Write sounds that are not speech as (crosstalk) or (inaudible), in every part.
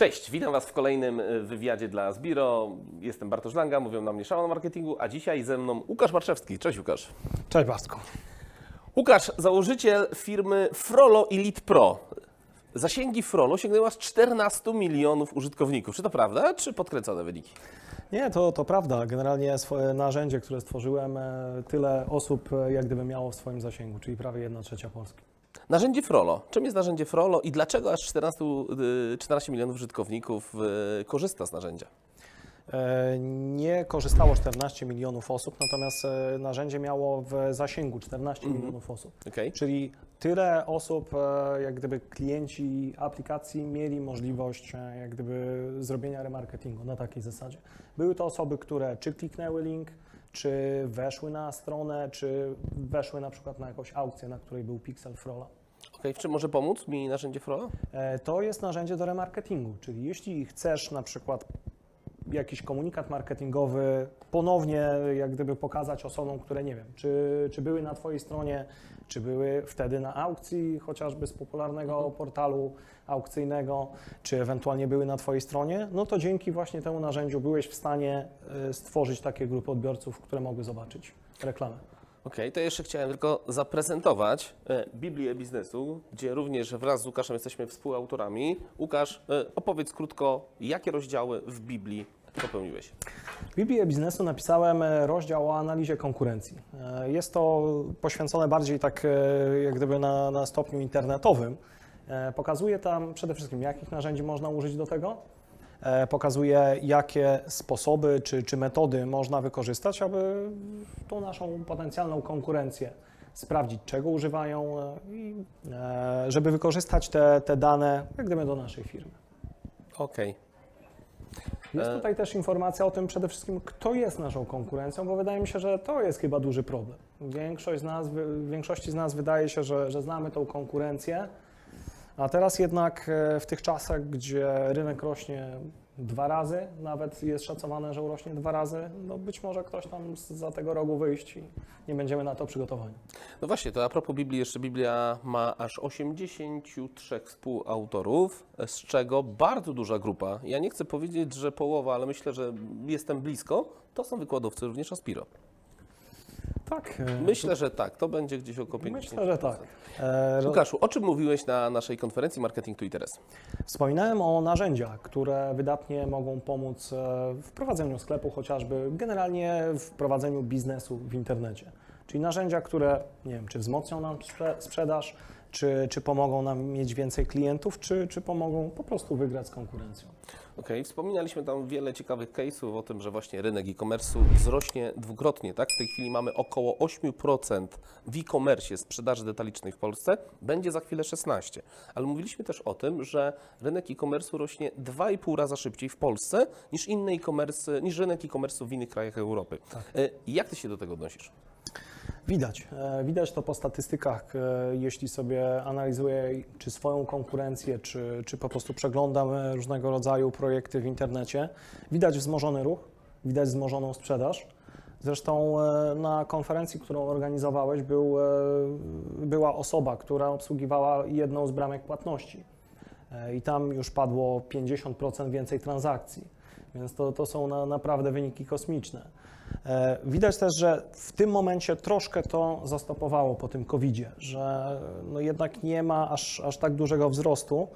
Cześć, witam Was w kolejnym y, wywiadzie dla Zbiro. Jestem Bartosz Langa, mówią na mnie Szaman Marketingu, a dzisiaj ze mną Łukasz Marszewski. Cześć Łukasz. Cześć Bartku. Łukasz, założyciel firmy Frollo Elite Pro. Zasięgi Frollo sięgnęły aż 14 milionów użytkowników. Czy to prawda, czy podkręcone wyniki? Nie, to, to prawda. Generalnie swoje narzędzie, które stworzyłem, e, tyle osób e, jak gdyby miało w swoim zasięgu, czyli prawie 1 trzecia Polski. Narzędzie Frollo. Czym jest narzędzie Frollo i dlaczego aż 14, y, 14 milionów użytkowników y, korzysta z narzędzia? E, Nie korzystało 14 milionów osób, natomiast e, narzędzie miało w zasięgu 14 milionów osób. Okay. Czyli tyle osób, e, jak gdyby klienci aplikacji mieli możliwość jak gdyby zrobienia remarketingu na takiej zasadzie. Były to osoby, które czy kliknęły link, czy weszły na stronę, czy weszły na przykład na jakąś aukcję, na której był pixel Frola. Okay. W czym może pomóc mi narzędzie Frollo? E, To jest narzędzie do remarketingu, czyli jeśli chcesz na przykład jakiś komunikat marketingowy ponownie jak gdyby pokazać osobom, które nie wiem, czy, czy były na Twojej stronie, czy były wtedy na aukcji chociażby z popularnego portalu aukcyjnego, czy ewentualnie były na Twojej stronie, no to dzięki właśnie temu narzędziu byłeś w stanie e, stworzyć takie grupy odbiorców, które mogły zobaczyć reklamę. Okej, to jeszcze chciałem tylko zaprezentować e, Biblię biznesu, gdzie również wraz z Łukaszem jesteśmy współautorami. Łukasz, e, opowiedz krótko, jakie rozdziały w Biblii popełniłeś. W Biblii biznesu napisałem e, rozdział o analizie konkurencji. Jest to poświęcone bardziej tak jak gdyby na, na stopniu internetowym. Pokazuje tam przede wszystkim, jakich narzędzi można użyć do tego. E, Pokazuje, jakie sposoby czy, czy metody można wykorzystać, aby tą naszą potencjalną konkurencję sprawdzić, czego używają e, i e, żeby wykorzystać te, te dane jak gdyby do naszej firmy. Okej, Jest E- tutaj też informacja o tym przede wszystkim, kto jest naszą konkurencją, bo wydaje mi się, że to jest chyba duży problem. Większość z nas, większości z nas wydaje się, że, że znamy tą konkurencję, a teraz jednak e, w tych czasach, gdzie rynek rośnie dwa razy, nawet jest szacowane, że urośnie dwa razy, no być może ktoś tam za tego rogu wyjść i nie będziemy na to przygotowani. no właśnie, to a propos Biblii, jeszcze Biblia ma aż 83 współautorów, z czego bardzo duża grupa, ja nie chcę powiedzieć, że połowa, ale myślę, że jestem blisko, to są wykładowcy również Aspiro. Tak, e, Myślę, że tak, to będzie gdzieś około 50%. myślę, że tak. E, Łukaszu, o czym mówiłeś na naszej konferencji Marketing to Interes? Wspominałem o narzędziach, które wydatnie mogą pomóc e, w prowadzeniu sklepu, chociażby generalnie w prowadzeniu biznesu w internecie. Czyli narzędzia, które nie wiem, czy wzmocnią nam sprze- sprzedaż, czy, czy pomogą nam mieć więcej klientów, czy, czy pomogą po prostu wygrać z konkurencją. Okej, wspominaliśmy tam wiele ciekawych case'ów o tym, że właśnie rynek e-commerce'u wzrośnie dwukrotnie, tak? W tej chwili mamy około 8% w e-commerce sprzedaży detalicznej w Polsce, będzie za chwilę 16. Ale mówiliśmy też o tym, że rynek e-commerce'u rośnie 2,5 raza szybciej w Polsce niż inne e-commerce, niż rynek e-commerce'u w innych krajach Europy. E, Jak ty się do tego odnosisz? Widać. E, Widać to po statystykach, e, jeśli sobie analizuję czy swoją konkurencję, czy, czy po prostu przeglądam e, różnego rodzaju projekty w internecie. Widać wzmożony ruch, widać wzmożoną sprzedaż. Zresztą na konferencji, którą organizowałeś, był, była osoba, która obsługiwała jedną z bramek płatności. I tam już padło 50% więcej transakcji. Więc to, to są na, naprawdę wyniki kosmiczne. E, Widać też, że w tym momencie troszkę to zastopowało po tym COVID-zie, że no jednak nie ma aż, aż tak dużego wzrostu,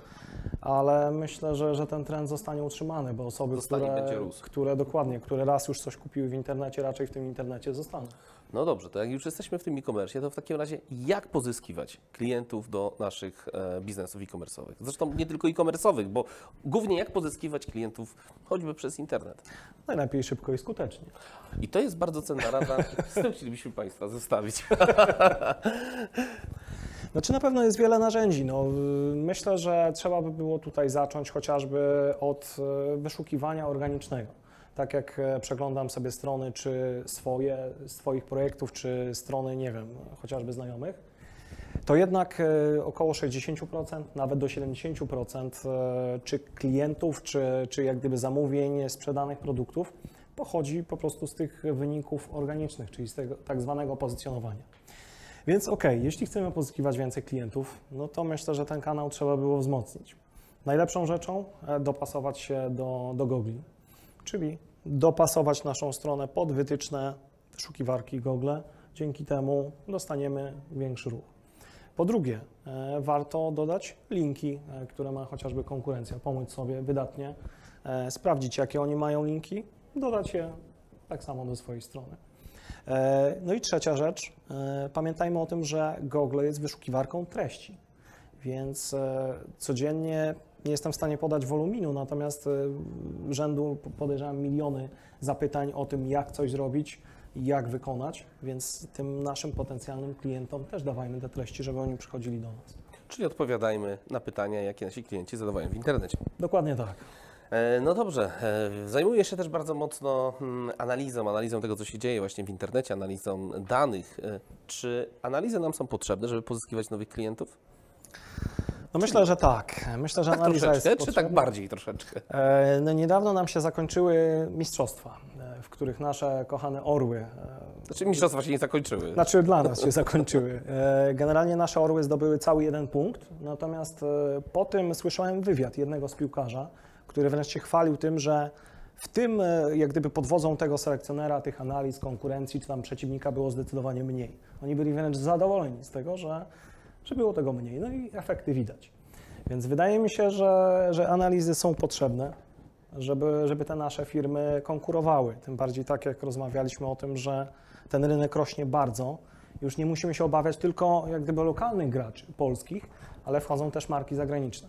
ale myślę, że, że ten trend zostanie utrzymany, bo osoby, Zostanie które, które dokładnie, które raz już coś kupiły w internecie, raczej w tym internecie zostaną. No dobrze, to jak już jesteśmy w tym e-commerce, to w takim razie jak pozyskiwać klientów do naszych e, biznesów e-commerce'owych? Zresztą nie tylko e-commerce'owych, bo głównie jak pozyskiwać klientów choćby przez internet. Najlepiej szybko i skutecznie. I to jest bardzo cenna rada, (laughs) z tym chcielibyśmy Państwa zostawić. (laughs) Znaczy na pewno jest wiele narzędzi. No, myślę, że trzeba by było tutaj zacząć chociażby od y, wyszukiwania organicznego. Tak jak e, przeglądam sobie strony, czy swoje, swoich projektów, czy strony, nie wiem, chociażby znajomych, to jednak e, około 60%, nawet do 70% e, czy klientów, czy, czy jak gdyby zamówień sprzedanych produktów pochodzi po prostu z tych wyników organicznych, czyli z tego tak zwanego pozycjonowania. Więc okej, jeśli chcemy pozyskiwać więcej klientów, no to myślę, że ten kanał trzeba było wzmocnić. Najlepszą rzeczą dopasować się do, do Google, czyli dopasować naszą stronę pod wytyczne wyszukiwarki Google. Dzięki temu dostaniemy większy ruch. Po drugie, e, warto dodać linki, e, które ma chociażby konkurencja, pomóc sobie wydatnie e, sprawdzić, jakie oni mają linki, dodać je tak samo do swojej strony. No i trzecia rzecz, pamiętajmy o tym, że Google jest wyszukiwarką treści, więc codziennie nie jestem w stanie podać woluminu, natomiast e, rzędu podejrzewam miliony zapytań o tym, jak coś zrobić, jak wykonać, więc tym naszym potencjalnym klientom też dawajmy te treści, żeby oni przychodzili do nas. Czyli odpowiadajmy na pytania, jakie nasi klienci zadawają w internecie. Dokładnie tak. E, No dobrze, e, zajmuję się też bardzo mocno mm, analizą, analizą tego, co się dzieje właśnie w internecie, analizą danych. E, Czy analizy nam są potrzebne, żeby pozyskiwać nowych klientów? No myślę, że tak. Myślę, że Tak analiza jest troszeczkę, czy tak potrzebna. bardziej troszeczkę? E, No niedawno nam się zakończyły mistrzostwa, e, w których nasze kochane orły, e, Znaczy mistrzostwa się nie zakończyły. znaczy dla nas się zakończyły. Generalnie nasze orły zdobyły cały jeden punkt, natomiast po tym słyszałem wywiad jednego z piłkarza, który wręcz się chwalił tym, że w tym, jak gdyby pod wodzą tego selekcjonera, tych analiz, konkurencji, czy tam przeciwnika było zdecydowanie mniej. Oni byli wręcz zadowoleni z tego, że, że było tego mniej. No i efekty widać. Więc wydaje mi się, że, że analizy są potrzebne, żeby, żeby te nasze firmy konkurowały. Tym bardziej tak jak rozmawialiśmy o tym, że ten rynek rośnie bardzo. Już nie musimy się obawiać tylko jak gdyby lokalnych graczy polskich, ale wchodzą też marki zagraniczne.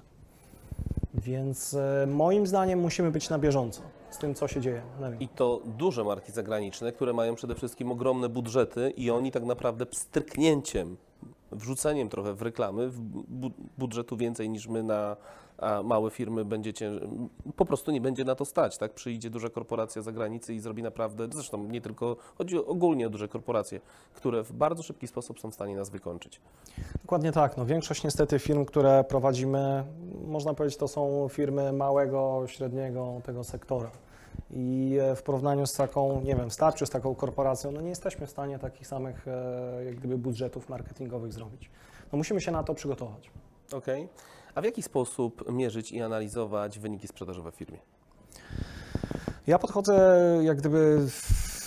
Więc e, moim zdaniem musimy być na bieżąco z tym, co się dzieje. I to duże marki zagraniczne, które mają przede wszystkim ogromne budżety i oni tak naprawdę pstryknięciem, wrzuceniem trochę w reklamy, w bu- budżetu więcej niż my na małe firmy będziecie, po prostu nie będzie na to stać, tak? Przyjdzie duża korporacja z zagranicy i zrobi naprawdę, zresztą nie tylko, chodzi ogólnie o duże korporacje, które w bardzo szybki sposób są w stanie nas wykończyć. Dokładnie tak. No, większość niestety firm, które prowadzimy, można powiedzieć, to są firmy małego, średniego tego sektora. I e, w porównaniu z taką, nie wiem, starczy z taką korporacją, no nie jesteśmy w stanie takich samych e, jak gdyby budżetów marketingowych zrobić. No musimy się na to przygotować. Okej. A w jaki sposób mierzyć i analizować wyniki sprzedażowe w firmie? Ja podchodzę jak gdyby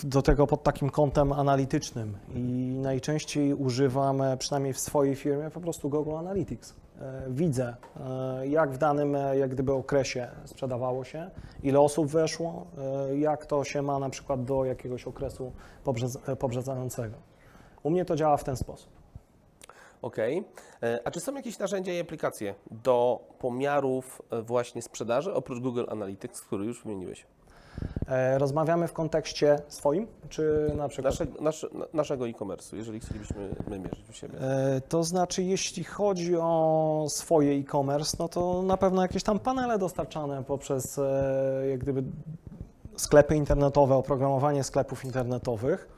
do tego pod takim kątem analitycznym i najczęściej używam, e, przynajmniej w swojej firmie, po prostu Google Analytics. E, Widzę, e, jak w danym e, jak gdyby okresie sprzedawało się, ile osób weszło, jak to się ma na przykład do jakiegoś okresu poprzedzającego. U mnie to działa w ten sposób. Okej. E, A czy są jakieś narzędzia i aplikacje do pomiarów właśnie sprzedaży, oprócz Google Analytics, który już wymieniłeś? E, Rozmawiamy w kontekście swoim, czy na przykład Nasze, nasze, na- naszego e-commerce'u, jeżeli chcielibyśmy my mierzyć u siebie. E, To znaczy, jeśli chodzi o swoje e-commerce, no to na pewno jakieś tam panele dostarczane poprzez e, jak gdyby sklepy internetowe, oprogramowanie sklepów internetowych.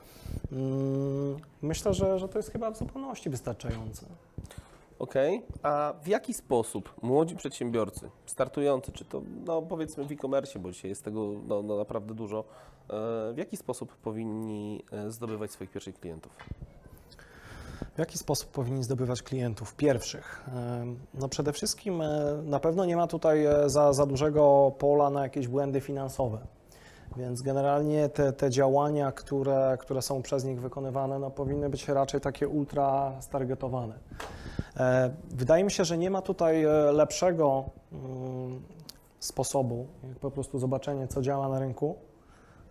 Mm, Myślę, że, że to jest chyba w zupełności wystarczające. Okej. A w jaki sposób młodzi przedsiębiorcy, startujący, czy to no, powiedzmy w e-commerce, bo dzisiaj jest tego no, no, naprawdę dużo, e, w jaki sposób powinni e, zdobywać swoich pierwszych klientów? W jaki sposób powinni zdobywać klientów pierwszych? Em, No przede wszystkim e, na pewno nie ma tutaj e, za, za dużego pola na jakieś błędy finansowe. Więc generalnie te, te działania, które, które są przez nich wykonywane, no powinny być raczej takie ultra stargetowane. E, Wydaje mi się, że nie ma tutaj e, lepszego mm, sposobu, jak po prostu zobaczenie, co działa na rynku,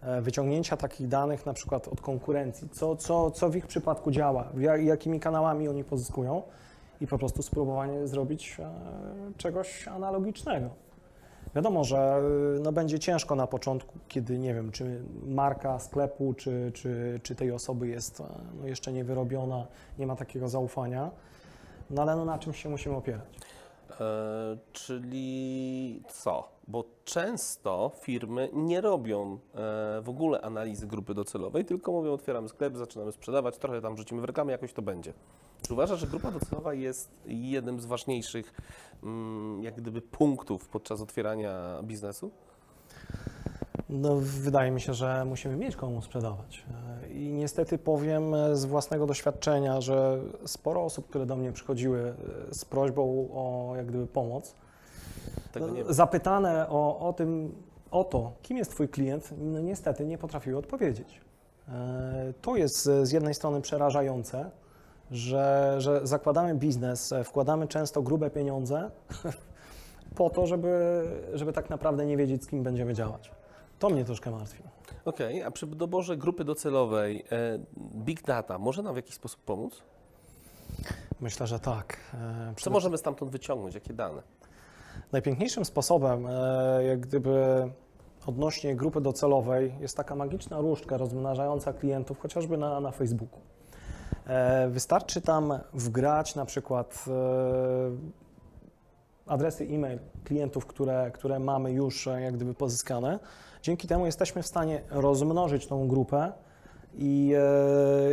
e, wyciągnięcia takich danych na przykład od konkurencji, co, co, co w ich przypadku działa, ja- jakimi kanałami oni pozyskują i po prostu spróbowanie zrobić czegoś analogicznego. Wiadomo, że y, no, będzie ciężko na początku, kiedy nie wiem, czy marka sklepu, czy, czy, czy tej osoby jest e, no, jeszcze niewyrobiona, nie ma takiego zaufania, no ale no, na czym się musimy opierać. E, czyli co? Bo często firmy nie robią e, w ogóle analizy grupy docelowej, tylko mówią, otwieramy sklep, zaczynamy sprzedawać, trochę tam rzucimy w reklamę, jakoś to będzie. Czy uważasz, że grupa docelowa jest jednym z ważniejszych mm, jak gdyby punktów podczas otwierania biznesu? No, wydaje mi się, że musimy mieć komu sprzedawać. I niestety powiem z własnego doświadczenia, że sporo osób, które do mnie przychodziły e, z prośbą o jak gdyby pomoc. Zapytane o, o tym, o to, kim jest Twój klient, no niestety nie potrafiły odpowiedzieć. E, To jest z jednej strony przerażające, że, że zakładamy biznes, e, wkładamy często grube pieniądze (laughs) po to, żeby, żeby tak naprawdę nie wiedzieć, z kim będziemy działać. To mnie troszkę martwi. Okej, a przy doborze grupy docelowej e, Big Data może nam w jakiś sposób pomóc? Myślę, że tak. E, Co możemy stamtąd wyciągnąć? Jakie dane? Najpiękniejszym sposobem, jak gdyby odnośnie grupy docelowej, jest taka magiczna różdżka rozmnażająca klientów, chociażby na, na Facebooku. E, Wystarczy tam wgrać na przykład e, adresy e-mail klientów, które, które mamy już e, jak gdyby pozyskane. Dzięki temu jesteśmy w stanie rozmnożyć tą grupę i,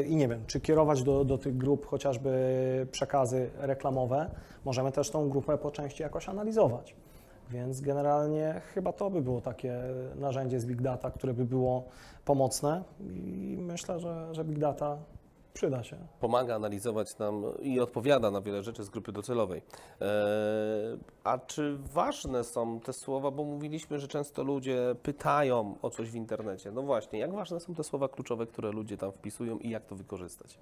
i nie wiem, czy kierować do, do tych grup chociażby przekazy reklamowe. Możemy też tą grupę po części jakoś analizować. Więc generalnie chyba to by było takie narzędzie z Big Data, które by było pomocne i myślę, że, że Big Data przyda się. Pomaga analizować nam i odpowiada na wiele rzeczy z grupy docelowej. E, a czy ważne są te słowa, bo mówiliśmy, że często ludzie pytają o coś w internecie. No właśnie, jak ważne są te słowa kluczowe, które ludzie tam wpisują i jak to wykorzystać?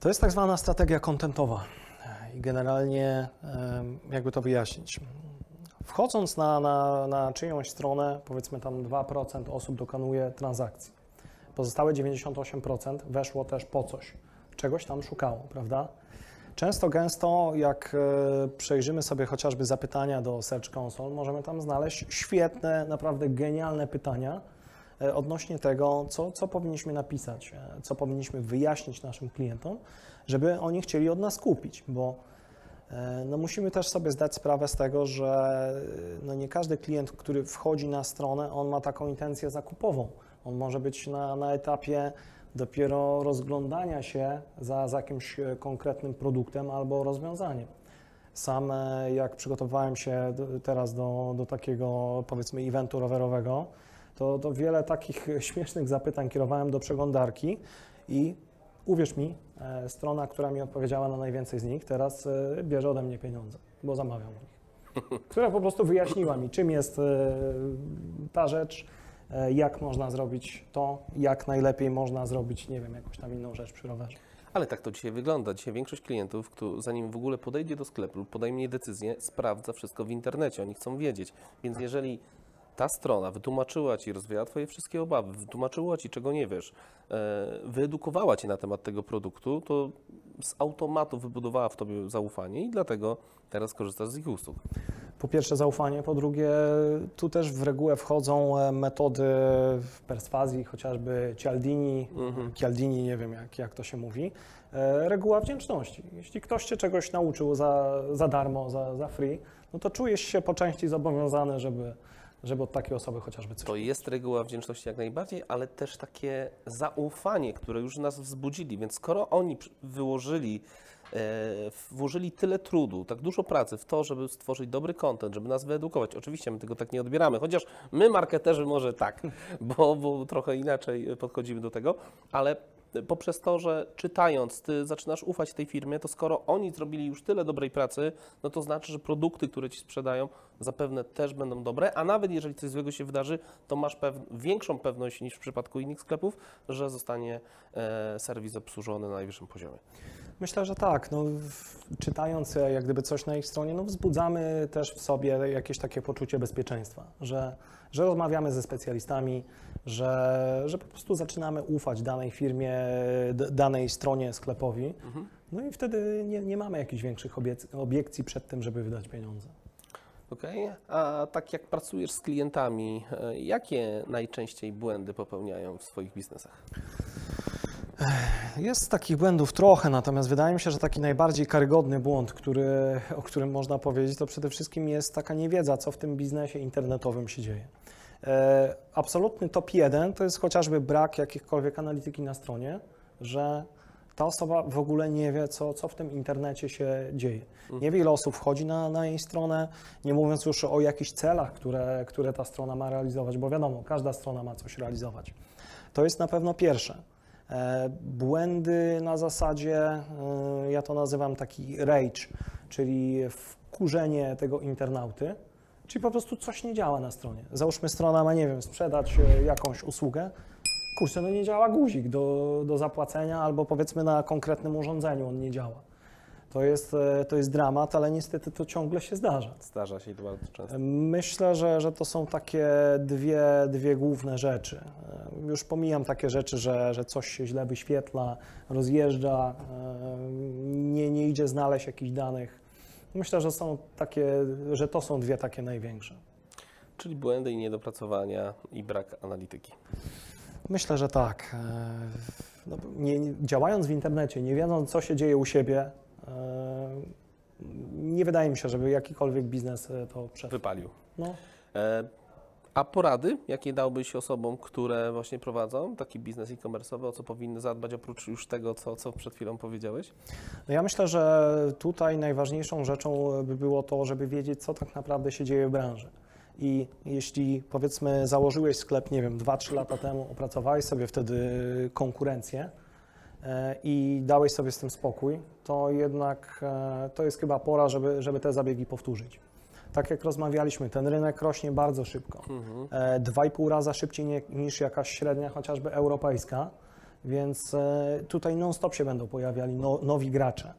To jest tak zwana strategia kontentowa i generalnie jakby to wyjaśnić. Wchodząc na, na, na czyjąś stronę, powiedzmy tam 2% osób dokonuje transakcji. Pozostałe 98% weszło też po coś, czegoś tam szukało, prawda? Często, gęsto, jak e, przejrzymy sobie chociażby zapytania do Search Console, możemy tam znaleźć świetne, naprawdę genialne pytania e, odnośnie tego, co, co powinniśmy napisać, e, co powinniśmy wyjaśnić naszym klientom, żeby oni chcieli od nas kupić, bo no musimy też sobie zdać sprawę z tego, że no nie każdy klient, który wchodzi na stronę, on ma taką intencję zakupową. On może być na, na etapie dopiero rozglądania się za, za jakimś e, konkretnym produktem albo rozwiązaniem. Sam, e, jak przygotowywałem się teraz do, do takiego, powiedzmy, eventu rowerowego, to, to wiele takich (laughs) śmiesznych zapytań kierowałem do przeglądarki i uwierz mi, e, strona, która mi odpowiedziała na najwięcej z nich, teraz bierze ode mnie pieniądze, bo zamawiam u nich. (laughs) Która po prostu wyjaśniła mi, czym jest ta rzecz, jak można zrobić to, jak najlepiej można zrobić, nie wiem, jakąś tam inną rzecz przy rowerze. Ale tak to dzisiaj wygląda. Dzisiaj większość klientów, kto, zanim w ogóle podejdzie do sklepu lub podejmie decyzję, sprawdza wszystko w internecie. Oni chcą wiedzieć. Więc jeżeli ta strona wytłumaczyła Ci, rozwiała Twoje wszystkie obawy, wytłumaczyła Ci, czego nie wiesz, e, wyedukowała Cię na temat tego produktu, to z automatu wybudowała w Tobie zaufanie i dlatego teraz korzystasz z ich usług. Po pierwsze zaufanie, po drugie tu też w regułę wchodzą e, metody perswazji, chociażby Cialdini, Mhm. Cialdini, nie wiem jak, jak to się mówi, e, reguła wdzięczności. Jeśli ktoś Cię czegoś nauczył za, za darmo, za, za free, no to czujesz się po części zobowiązany, żeby, żeby od takiej osoby chociażby coś To jest reguła wdzięczności jak najbardziej, ale też takie zaufanie, które już nas wzbudzili. Więc skoro oni wyłożyli, e, włożyli tyle trudu, tak dużo pracy w to, żeby stworzyć dobry content, żeby nas wyedukować, oczywiście my tego tak nie odbieramy, chociaż my, marketerzy, może tak, bo, bo trochę inaczej podchodzimy do tego, ale poprzez to, że czytając, ty zaczynasz ufać tej firmie, to skoro oni zrobili już tyle dobrej pracy, no to znaczy, że produkty, które ci sprzedają, zapewne też będą dobre, a nawet jeżeli coś złego się wydarzy, to masz pew- większą pewność niż w przypadku innych sklepów, że zostanie e, serwis obsłużony na najwyższym poziomie. Myślę, że tak. No, czytając e, jak gdyby coś na ich stronie, no, wzbudzamy też w sobie jakieś takie poczucie bezpieczeństwa, że, że rozmawiamy ze specjalistami, że, że po prostu zaczynamy ufać danej firmie, danej stronie, sklepowi. No i wtedy nie, nie mamy jakichś większych obiekcji przed tym, żeby wydać pieniądze. Okej, A tak jak pracujesz z klientami, e, jakie najczęściej błędy popełniają w swoich biznesach? Jest takich błędów trochę, natomiast wydaje mi się, że taki najbardziej karygodny błąd, który, o którym można powiedzieć, to przede wszystkim jest taka niewiedza, co w tym biznesie internetowym się dzieje. E, absolutny top jeden to jest chociażby brak jakiejkolwiek analityki na stronie, że ta osoba w ogóle nie wie, co, co w tym internecie się dzieje. Nie wie, ile osób wchodzi na, na jej stronę, nie mówiąc już o jakichś celach, które, które ta strona ma realizować, bo wiadomo, każda strona ma coś realizować. To jest na pewno pierwsze. E, Błędy na zasadzie, e, ja to nazywam taki rage, czyli wkurzenie tego internauty, czyli po prostu coś nie działa na stronie. Załóżmy strona ma, nie wiem, sprzedać e, jakąś usługę, kurczę, no nie działa guzik do, do zapłacenia albo powiedzmy na konkretnym urządzeniu on nie działa. To jest, e, to jest dramat, ale niestety to ciągle się zdarza. Zdarza się i to bardzo często. Myślę, że, że to są takie dwie, dwie główne rzeczy. E, Już pomijam takie rzeczy, że, że coś się źle wyświetla, rozjeżdża, e, nie, nie idzie znaleźć jakichś danych. Myślę, że są takie, że to są dwie takie największe. Czyli błędy i niedopracowania i brak analityki. Myślę, że tak. No, nie, działając w internecie, nie wiedząc, co się dzieje u siebie, nie wydaje mi się, żeby jakikolwiek biznes e, to przetrwał. Wypalił. No. E, A porady, jakie dałbyś osobom, które właśnie prowadzą taki biznes e-commerce'owy, o co powinny zadbać oprócz już tego, co, co przed chwilą powiedziałeś? No ja myślę, że tutaj najważniejszą rzeczą by było to, żeby wiedzieć, co tak naprawdę się dzieje w branży. I jeśli powiedzmy założyłeś sklep, nie wiem, 2-3 lata temu, opracowałeś sobie wtedy konkurencję e, i dałeś sobie z tym spokój, to jednak e, to jest chyba pora, żeby, żeby te zabiegi powtórzyć. Tak jak rozmawialiśmy, ten rynek rośnie bardzo szybko. E, Dwa i pół raza szybciej nie, niż jakaś średnia, chociażby europejska, więc e, tutaj non-stop się będą pojawiali no, nowi gracze.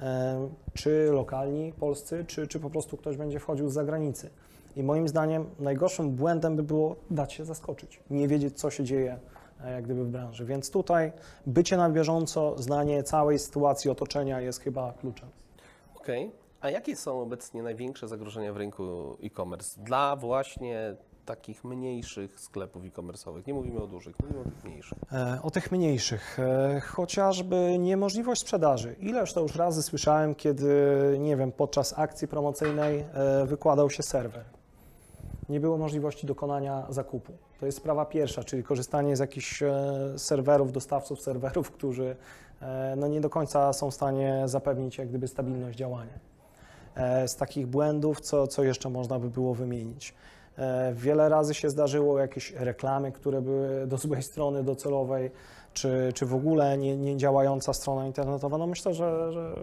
E, Czy lokalni, polscy, czy, czy po prostu ktoś będzie wchodził z zagranicy. I moim zdaniem najgorszym błędem by było dać się zaskoczyć, nie wiedzieć, co się dzieje e, jak gdyby w branży. Więc tutaj bycie na bieżąco, znanie całej sytuacji otoczenia jest chyba kluczem. Okej. A jakie są obecnie największe zagrożenia w rynku e-commerce dla właśnie takich mniejszych sklepów e-commerce'owych? Nie mówimy o dużych, mówimy o tych mniejszych. E, O tych mniejszych, e, chociażby niemożliwość sprzedaży. Ileż to już razy słyszałem, kiedy, nie wiem, podczas akcji promocyjnej e, wykładał się serwer. Nie było możliwości dokonania zakupu. To jest sprawa pierwsza, czyli korzystanie z jakichś e, serwerów, dostawców serwerów, (laughs) którzy e, no, nie do końca są w stanie zapewnić jak gdyby stabilność działania. E, Z takich błędów, co, co jeszcze można by było wymienić? Wiele razy się zdarzyło jakieś reklamy, które były do złej (laughs) strony docelowej, czy, czy w ogóle nie, nie działająca strona internetowa. No myślę, że, że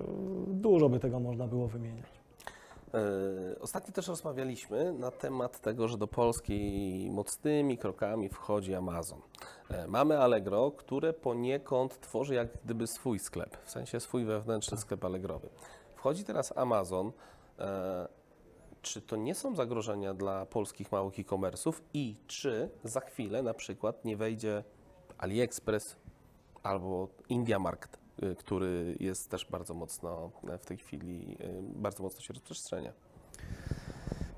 dużo by tego można było wymieniać. E, Ostatnio też rozmawialiśmy na temat tego, że do Polski mocnymi krokami wchodzi Amazon. E, Mamy Allegro, które poniekąd tworzy jak gdyby swój sklep, w sensie swój wewnętrzny sklep Allegrowy. Wchodzi teraz Amazon. E, Czy to nie są zagrożenia dla polskich małych e-commerce'ów i czy za chwilę na przykład nie wejdzie AliExpress albo Indiamarkt, y, który jest też bardzo mocno e, w tej chwili, y, bardzo mocno się rozprzestrzenia.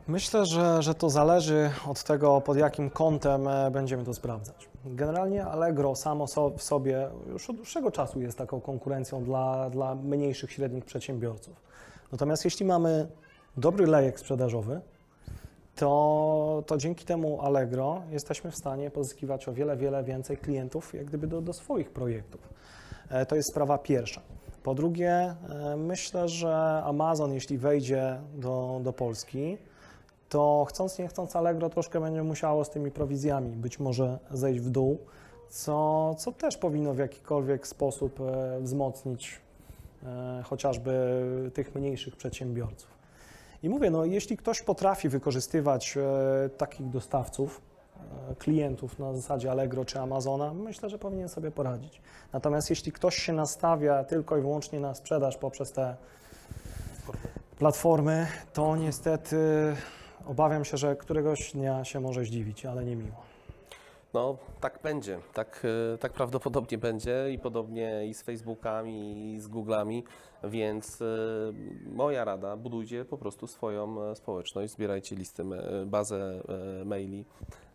Myślę, że, że to zależy od tego, pod jakim kątem e, będziemy to sprawdzać. Generalnie Allegro samo so, w sobie już od dłuższego czasu jest taką konkurencją dla, dla mniejszych, średnich przedsiębiorców. Natomiast jeśli mamy dobry lejek sprzedażowy, to, to dzięki temu Allegro jesteśmy w stanie pozyskiwać o wiele, wiele więcej klientów jak gdyby do, do swoich projektów. E, To jest sprawa pierwsza. Po drugie, e, myślę, że Amazon, jeśli wejdzie do, do Polski, to chcąc nie chcąc Allegro troszkę będzie musiało z tymi prowizjami być może zejść w dół, co, co też powinno w jakikolwiek sposób e, wzmocnić chociażby tych mniejszych przedsiębiorców. I mówię, no jeśli ktoś potrafi wykorzystywać takich dostawców, klientów na zasadzie Allegro czy Amazona, myślę, że powinien sobie poradzić. Natomiast jeśli ktoś się nastawia tylko i wyłącznie na sprzedaż poprzez te platformy, to niestety obawiam się, że któregoś dnia się może zdziwić, ale nie miło. No, tak będzie, tak, y, tak prawdopodobnie będzie i podobnie i z Facebookami, i z Googlami, więc y, moja rada, budujcie po prostu swoją e, społeczność, zbierajcie listy, bazę e, maili,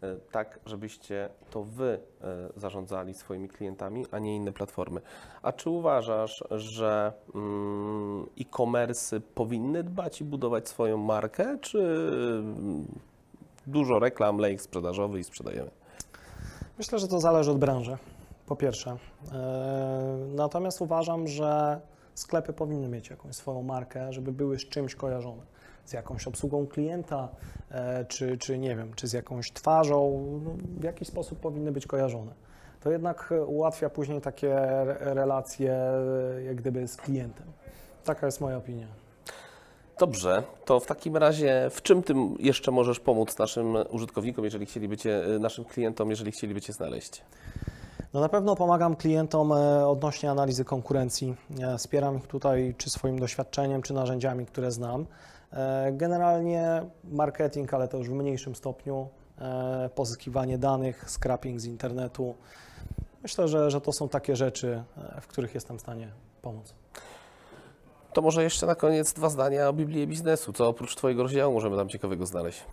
e, tak żebyście to Wy e, zarządzali swoimi klientami, a nie inne platformy. A czy uważasz, że mm, e-commerce powinny dbać i budować swoją markę, czy mm, dużo reklam, lejk sprzedażowy i sprzedajemy? Myślę, że to zależy od branży, po pierwsze. E, Natomiast uważam, że sklepy powinny mieć jakąś swoją markę, żeby były z czymś kojarzone. Z jakąś obsługą klienta, e, czy, czy nie wiem, czy z jakąś twarzą, no, w jakiś sposób powinny być kojarzone. To jednak ułatwia później takie re- relacje e, jak gdyby z klientem. Taka jest moja opinia. Dobrze, to w takim razie w czym tym jeszcze możesz pomóc naszym użytkownikom, jeżeli chcieliby cię, naszym klientom, jeżeli chcieliby Cię znaleźć? No na pewno pomagam klientom e, odnośnie analizy konkurencji. E, Wspieram ich tutaj czy swoim doświadczeniem, czy narzędziami, które znam. E, Generalnie marketing, ale to już w mniejszym stopniu, e, pozyskiwanie danych, scrapping z internetu. Myślę, że, że to są takie rzeczy, e, w których jestem w stanie pomóc. To może jeszcze na koniec dwa zdania o Biblii biznesu. Co oprócz Twojego rozdziału możemy tam ciekawego znaleźć?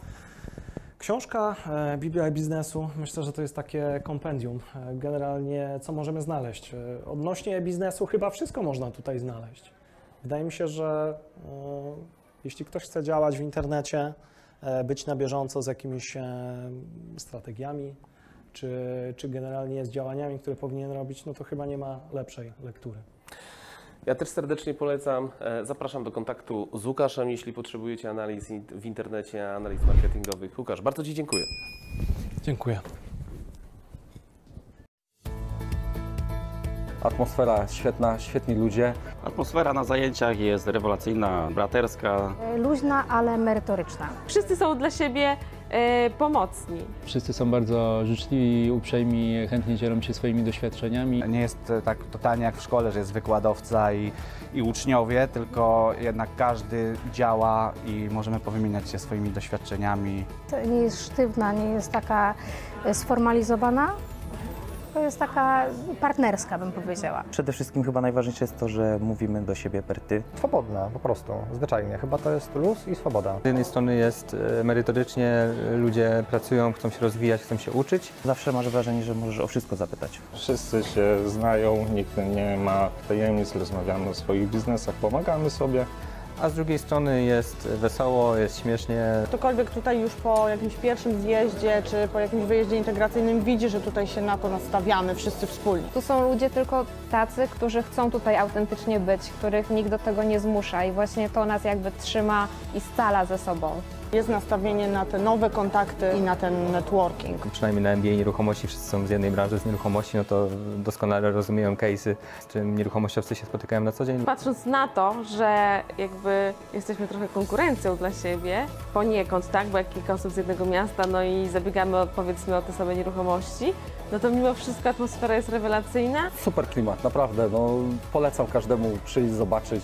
Książka e, Biblia biznesu, myślę, że to jest takie kompendium. E, Generalnie, co możemy znaleźć? E, Odnośnie biznesu, chyba wszystko można tutaj znaleźć. Wydaje mi się, że e, jeśli ktoś chce działać w internecie, być na bieżąco z jakimiś strategiami, czy, czy generalnie z działaniami, które powinien robić, no to chyba nie ma lepszej lektury. Ja też serdecznie polecam. E, Zapraszam do kontaktu z Łukaszem, jeśli potrzebujecie analiz w internecie, analiz marketingowych. Łukasz, bardzo Ci dziękuję. Dziękuję. Atmosfera świetna, świetni ludzie. Atmosfera na zajęciach jest rewelacyjna, braterska. luźna, ale merytoryczna. Wszyscy są dla siebie e, pomocni. Wszyscy są bardzo życzliwi, uprzejmi, chętnie dzielą się swoimi doświadczeniami. Nie jest e, tak totalnie jak w szkole, że jest wykładowca i, i uczniowie, tylko jednak każdy działa i możemy powymieniać się swoimi doświadczeniami. To Nie jest sztywna, nie jest taka e, sformalizowana. To jest taka partnerska, bym powiedziała. Przede wszystkim chyba najważniejsze jest to, że mówimy do siebie per ty. Swobodna, po prostu, zwyczajnie. Chyba to jest luz i swoboda. Z jednej strony jest e, merytorycznie, ludzie pracują, chcą się rozwijać, chcą się uczyć. Zawsze masz wrażenie, że możesz o wszystko zapytać. Wszyscy się znają, nikt nie ma tajemnic, rozmawiamy o swoich biznesach, pomagamy sobie. A z drugiej strony jest wesoło, jest śmiesznie. Ktokolwiek tutaj już po jakimś pierwszym zjeździe czy po jakimś wyjeździe integracyjnym widzi, że tutaj się na to nastawiamy wszyscy wspólnie. Tu są ludzie tylko tacy, którzy chcą tutaj autentycznie być, których nikt do tego nie zmusza i właśnie to nas jakby trzyma i scala ze sobą. Jest nastawienie na te nowe kontakty i na ten networking. Przynajmniej na MBA nieruchomości wszyscy są z jednej branży, z nieruchomości, no to doskonale rozumieją case'y, z czym nieruchomościowcy się spotykają na co dzień. Patrząc na to, że jakby jesteśmy trochę konkurencją dla siebie, poniekąd, tak, bo jak kilka osób z jednego miasta, no i zabiegamy powiedzmy o te same nieruchomości, no to mimo wszystko atmosfera jest rewelacyjna. Super klimat, naprawdę. No, polecam każdemu przyjść, zobaczyć.